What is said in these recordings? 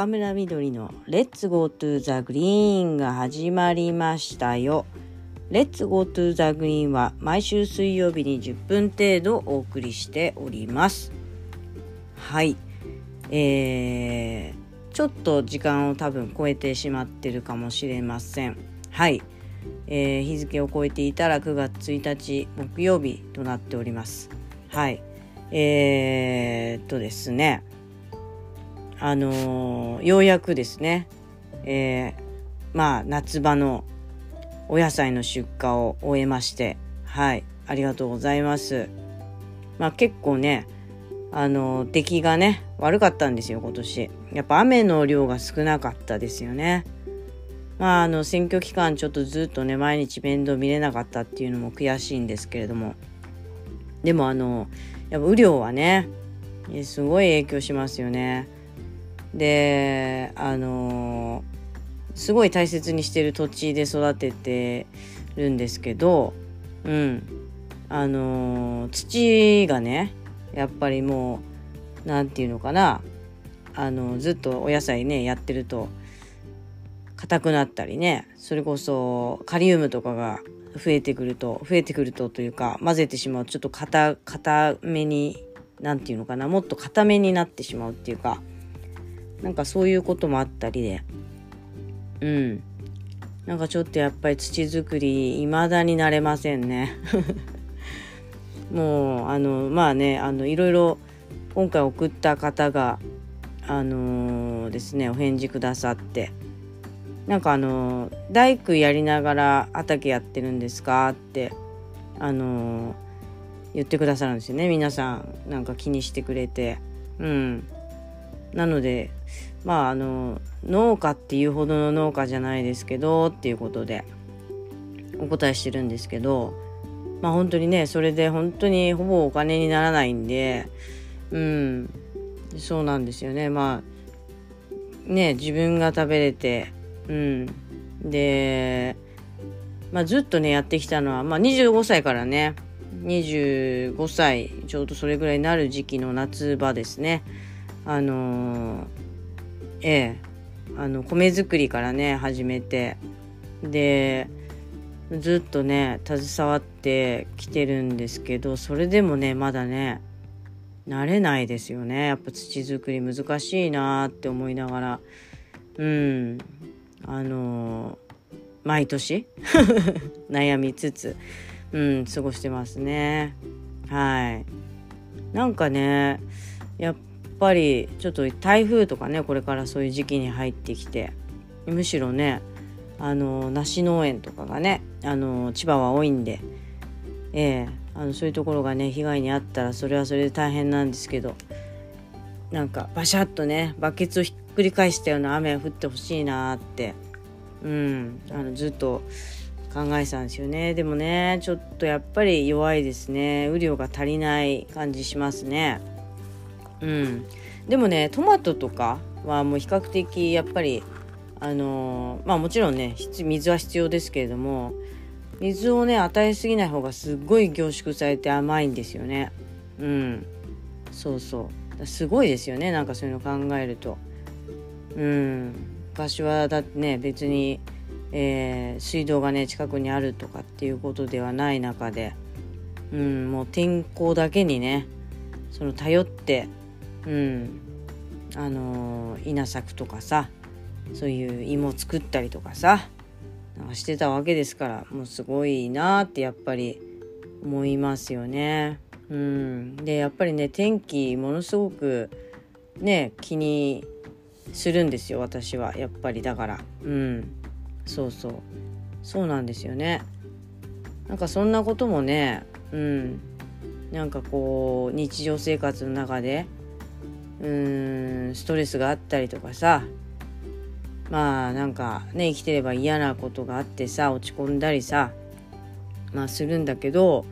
中村みどりの Let's go to the green が始まりましたよ。 Let's go to the green は毎週水曜日に10分程度お送りしております。はい。えー、ちょっと時間を多分超えてしまってるかもしれません。はい。えー、日付を超えていたら9月1日木曜日となっております。はい。えー、っとですね。あのー、ようやくですね、えー、まあ夏場のお野菜の出荷を終えましてはいありがとうございます。まあ結構ねあの出来がね悪かったんですよ今年。やっぱ雨の量が少なかったですよね。まああの選挙期間ちょっとずっとね毎日面倒見れなかったっていうのも悔しいんですけれども。でもあのやっぱ雨量はねすごい影響しますよね。であのすごい大切にしてる土地で育ててるんですけどうん。あの土がねやっぱりもう何て言うのかな。あのずっとお野菜ねやってると硬くなったりね。それこそカリウムとかが増えてくると増えてくるとというか混ぜてしまう。ちょっと硬めに何て言うのかな。もっと硬めになってしまうっていうか。なんかそういうこともあったりで。うん。なんかちょっとやっぱり土作り未だになれませんね。もうあのまあねあのいろいろ今回送った方があのー、ですねお返事くださって。なんかあの大工やりながら畑やってるんですかってあのー、言ってくださるんですよね。皆さんなんか気にしてくれて。うん。なのでまああの農家っていうほどの農家じゃないですけどっていうことでお答えしてるんですけどまあ本当にねそれで本当にほぼお金にならないんでうんそうなんですよね。まあね自分が食べれてうんでまあずっとねやってきたのはまあ25歳からね25歳ちょうどそれぐらいになる時期の夏場ですね。あのー、ええ。あの米作りからね始めて。でずっとね携わってきてるんですけどそれでもねまだね慣れないですよね。やっぱ土作り難しいなって思いながら。うん。あの、毎年 悩みつつうん過ごしてますね。はい。なんかねやっぱりちょっと台風とかねこれからそういう時期に入ってきてむしろねあの梨農園とかがねあの千葉は多いんで、ええあのそういうところがね被害に遭ったらそれはそれで大変なんですけどなんかバシャッとねバケツをひっくり返したような雨降ってほしいなってうんあのずっと考えてたんですよねでもねちょっとやっぱり弱いですね雨量が足りない感じしますね。うん、でもねトマトとかはもう比較的やっぱりあのー、まあもちろんね水は必要ですけれども水をね与えすぎない方がすっごい凝縮されて甘いんですよね。うん。そうそう。すごいですよねなんかそういうの考えると。うん。昔はだってね別に、えー、水道がね近くにあるとかっていうことではない中でうんもう天候だけにねその頼ってうん。あの稲作とかさそういう芋作ったりとかさしてたわけですからもうすごいなってやっぱり思いますよね。うん、でやっぱりね天気ものすごくね気にするんですよ私は。やっぱりだから。うん。そうそう。そうなんですよね。なんかそんなこともねうん。なんかこう日常生活の中でうーんストレスがあったりとかさ。まあなんかね生きてれば嫌なことがあってさ落ち込んだりさ。まあするんだけど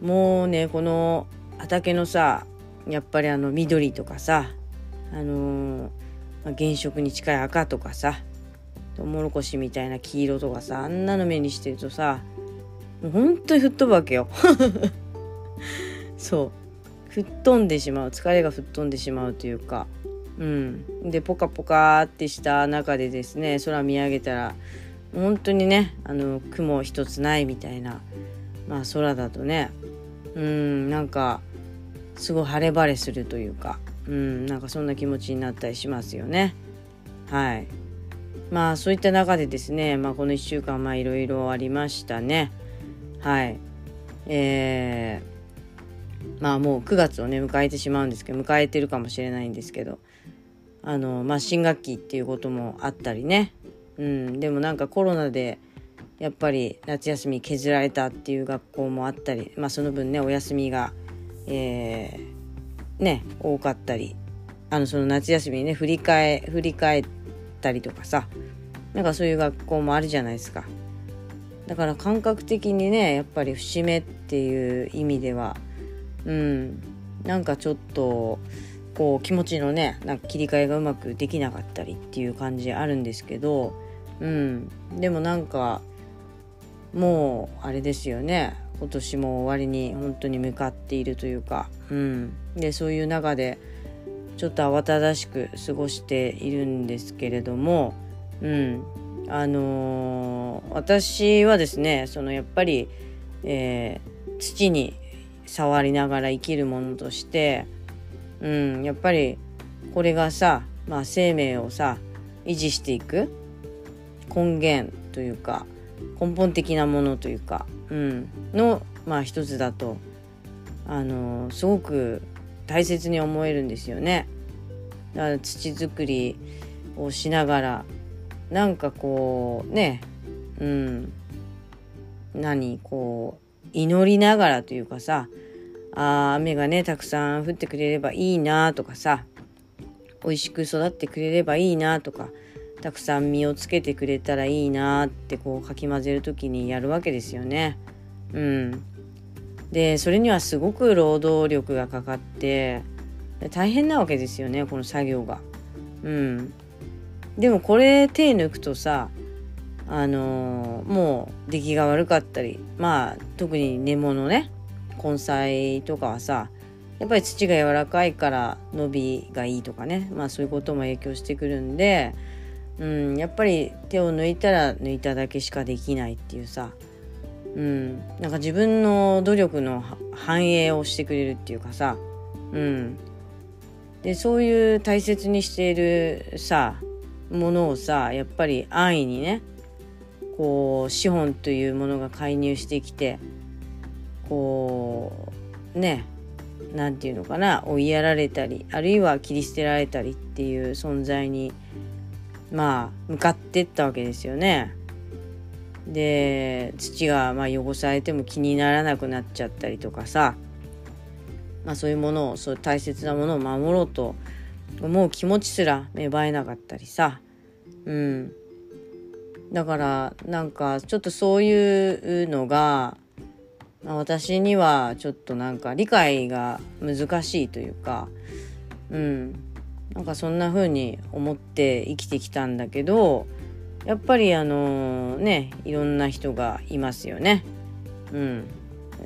もうねこの畑のさやっぱりあの緑とかさあのー、まあ、原色に近い赤とかさトウモロコシみたいな黄色とかさあんなの目にしてるとさもう本当に吹っ飛ぶわけよ。そう。吹っ飛んでしまう。疲れが吹っ飛んでしまうというか。うん、でポカポカってした中でですね空見上げたら本当にねあの雲一つないみたいな、まあ、空だとね。うんなんかすごい晴れ晴れするというか。うんなんかそんな気持ちになったりしますよね。はい。まあそういった中でですね、まあ、この1週間まあいろいろありましたね。はい。えー、まあもう9月をね迎えてしまうんですけど迎えてるかもしれないんですけどあのまあ新学期っていうこともあったりね。うん。でもなんかコロナでやっぱり夏休み削られたっていう学校もあったりまあその分ねお休みがえー、ね多かったりあのその夏休みにね振り返振り返ったりとかさなんかそういう学校もあるじゃないですか。だから感覚的にねやっぱり節目っていう意味ではうん。なんかちょっとこう気持ちのねなんか切り替えがうまくできなかったりっていう感じあるんですけどうん。でもなんかもうあれですよね。今年も終わりに本当に向かっているというか、うん、でそういう中でちょっと慌ただしく過ごしているんですけれども、うん、あのー、私はですねそのやっぱり、えー、土に触りながら生きるものとして、うん、やっぱりこれがさ、まあ、生命をさ維持していく根源というか根本的なものというか、うん、の、まあ、一つだとあのすごく大切に思えるんですよね。だから土作りをしながらなんかこうねうん何こう祈りながらというかさあ雨がねたくさん降ってくれればいいなとかさ美味しく育ってくれればいいなとかたくさん実をつけてくれたらいいなってこうかき混ぜる時にやるわけですよね。うん、でそれにはすごく労働力がかかって大変なわけですよねこの作業が。うん、でもこれ手抜くとさあの、もう出来が悪かったりまあ特に根物ね根菜とかはさやっぱり土が柔らかいから伸びがいいとかねまあそういうことも影響してくるんでうん、やっぱり手を抜いたら抜いただけしかできないっていうさ、うん、なんか自分の努力の反映をしてくれるっていうかさ、うん、でそういう大切にしているさものをさやっぱり安易にねこう資本というものが介入してきてこうね何て言うのかな追いやられたりあるいは切り捨てられたりっていう存在にまあ向かってったわけですよね。で土がまあ汚されても気にならなくなっちゃったりとかさ、まあ、そういうものをそう大切なものを守ろうと思う気持ちすら芽生えなかったりさ、うん、だからなんかちょっとそういうのが、私にはちょっとなんか理解が難しいというか、うん、なんかそんな風に思って生きてきたんだけどやっぱりあのねいろんな人がいますよね。うん、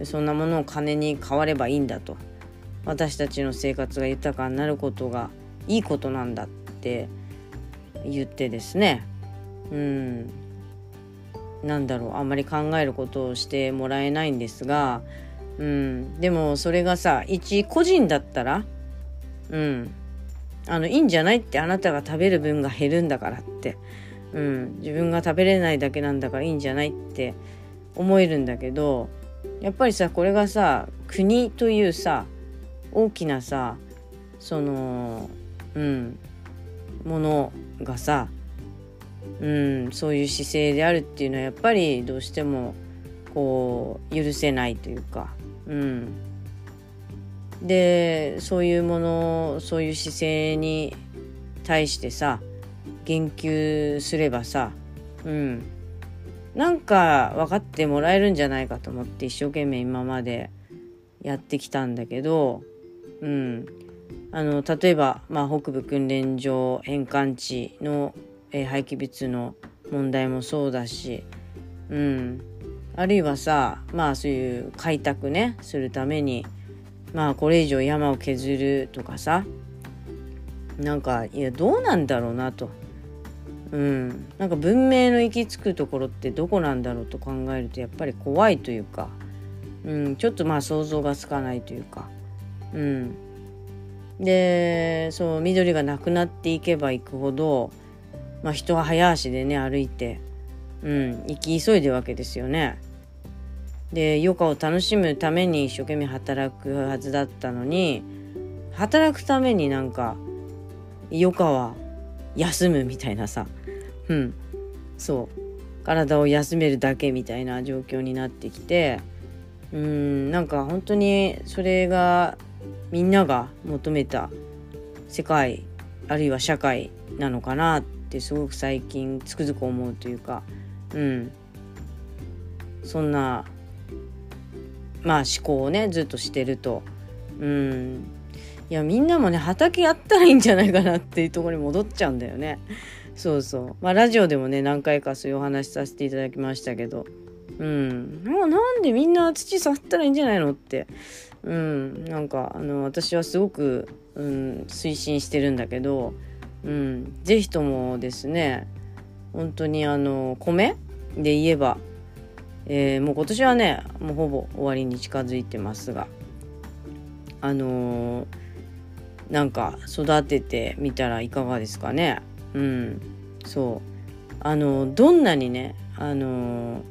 そんなものを金に変わればいいんだと。私たちの生活が豊かになることがいいことなんだって言ってですね。うん。なんだろう。あんまり考えることをしてもらえないんですが、うん、でもそれがさ一個人だったらうん。あのいいんじゃないってあなたが食べる分が減るんだからって、うん、自分が食べれないだけなんだからいいんじゃないって思えるんだけどやっぱりさこれがさ国というさ大きなさそのうん。ものがさうんそういう姿勢であるっていうのはやっぱりどうしてもこう許せないというか。うん。でそういうものそういう姿勢に対してさ言及すればさうん。なんか分かってもらえるんじゃないかと思って一生懸命今までやってきたんだけどうん。あの例えば、まあ、北部訓練場返還地の、えー、廃棄物の問題もそうだし、うん、あるいはさまあそういう開拓ねするためにまあこれ以上山を削るとかさなんかいやどうなんだろうなと。うん、なんか文明の行き着くところってどこなんだろうと考えるとやっぱり怖いというか、うん、ちょっとまあ想像がつかないというか、うん、でそう緑がなくなっていけばいくほど、まあ、人は早足でね歩いて、うん、行き急いでるわけですよね。で余暇を楽しむために一生懸命働くはずだったのに働くためになんか余暇は休むみたいなさ。うん。そう。体を休めるだけみたいな状況になってきてうんなんか本当にそれがみんなが求めた世界あるいは社会なのかなってってすごく最近つくづく思うというかうん。そんなまあ思考をねずっとしてると。うん。いやみんなもね畑やったらいいんじゃないかなっていうところに戻っちゃうんだよね。そうそう。まあラジオでもね何回かそういうお話させていただきましたけど。うん。なんでみんな土触ったらいいんじゃないのって。うん。なんかあの私はすごく、うん、推進してるんだけど。うん是非ともですね本当にあの米で言えばえー、もう今年はねもうほぼ終わりに近づいてますがあのー、なんか育ててみたらいかがですかねうんそうあのどんなにねあの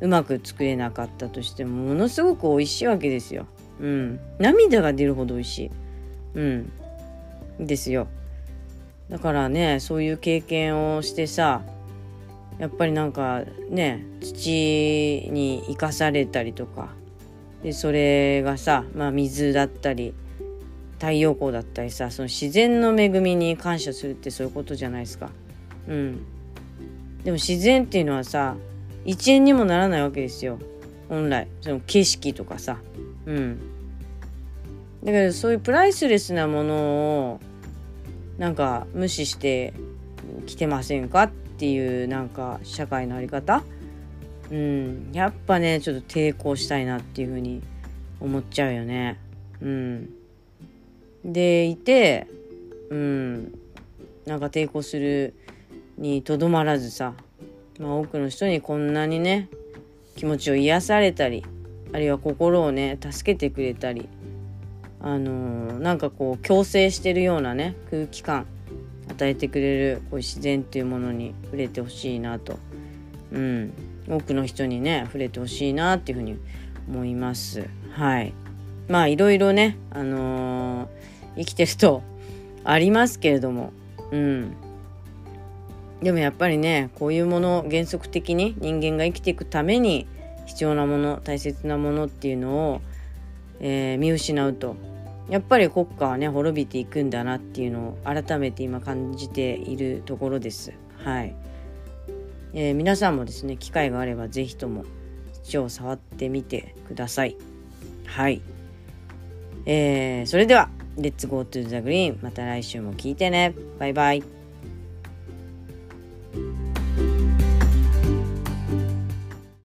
うまく作れなかったとしてもものすごく美味しいわけですよ。うん、涙が出るほど美味しい。うん、ですよ。だからねそういう経験をしてさやっぱりなんかね土に生かされたりとかでそれがさ、まあ、水だったり太陽光だったりさその自然の恵みに感謝するってそういうことじゃないですか。うん、でも自然っていうのはさ1円にもならないわけですよ本来その景色とかさ。うん、だけどそういうプライスレスなものをなんか無視してきてませんかっていうなんか社会の在り方？うん。やっぱねちょっと抵抗したいなっていうふうに思っちゃうよね。うん、でいてうん。なんか抵抗するにとどまらずさ、まあ、多くの人にこんなにね気持ちを癒されたりあるいは心をね助けてくれたりあの、なんかこう共生してるようなね空気感与えてくれるこういう自然っていうものに触れてほしいなと、うん、多くの人にね触れてほしいなっていうふうに思います。はい。まあいろいろね、あのー、生きてるとありますけれども、うん、でもやっぱりねこういうもの原則的に人間が生きていくために必要なもの大切なものっていうのを、えー、見失うと。やっぱり国家はね滅びていくんだなっていうのを改めて今感じているところです。はい、えー、皆さんもですね機会があれば是非とも土を触ってみてください。はい、えー、それでは「 Let's go to the green また来週も聞いてね。バイバイ。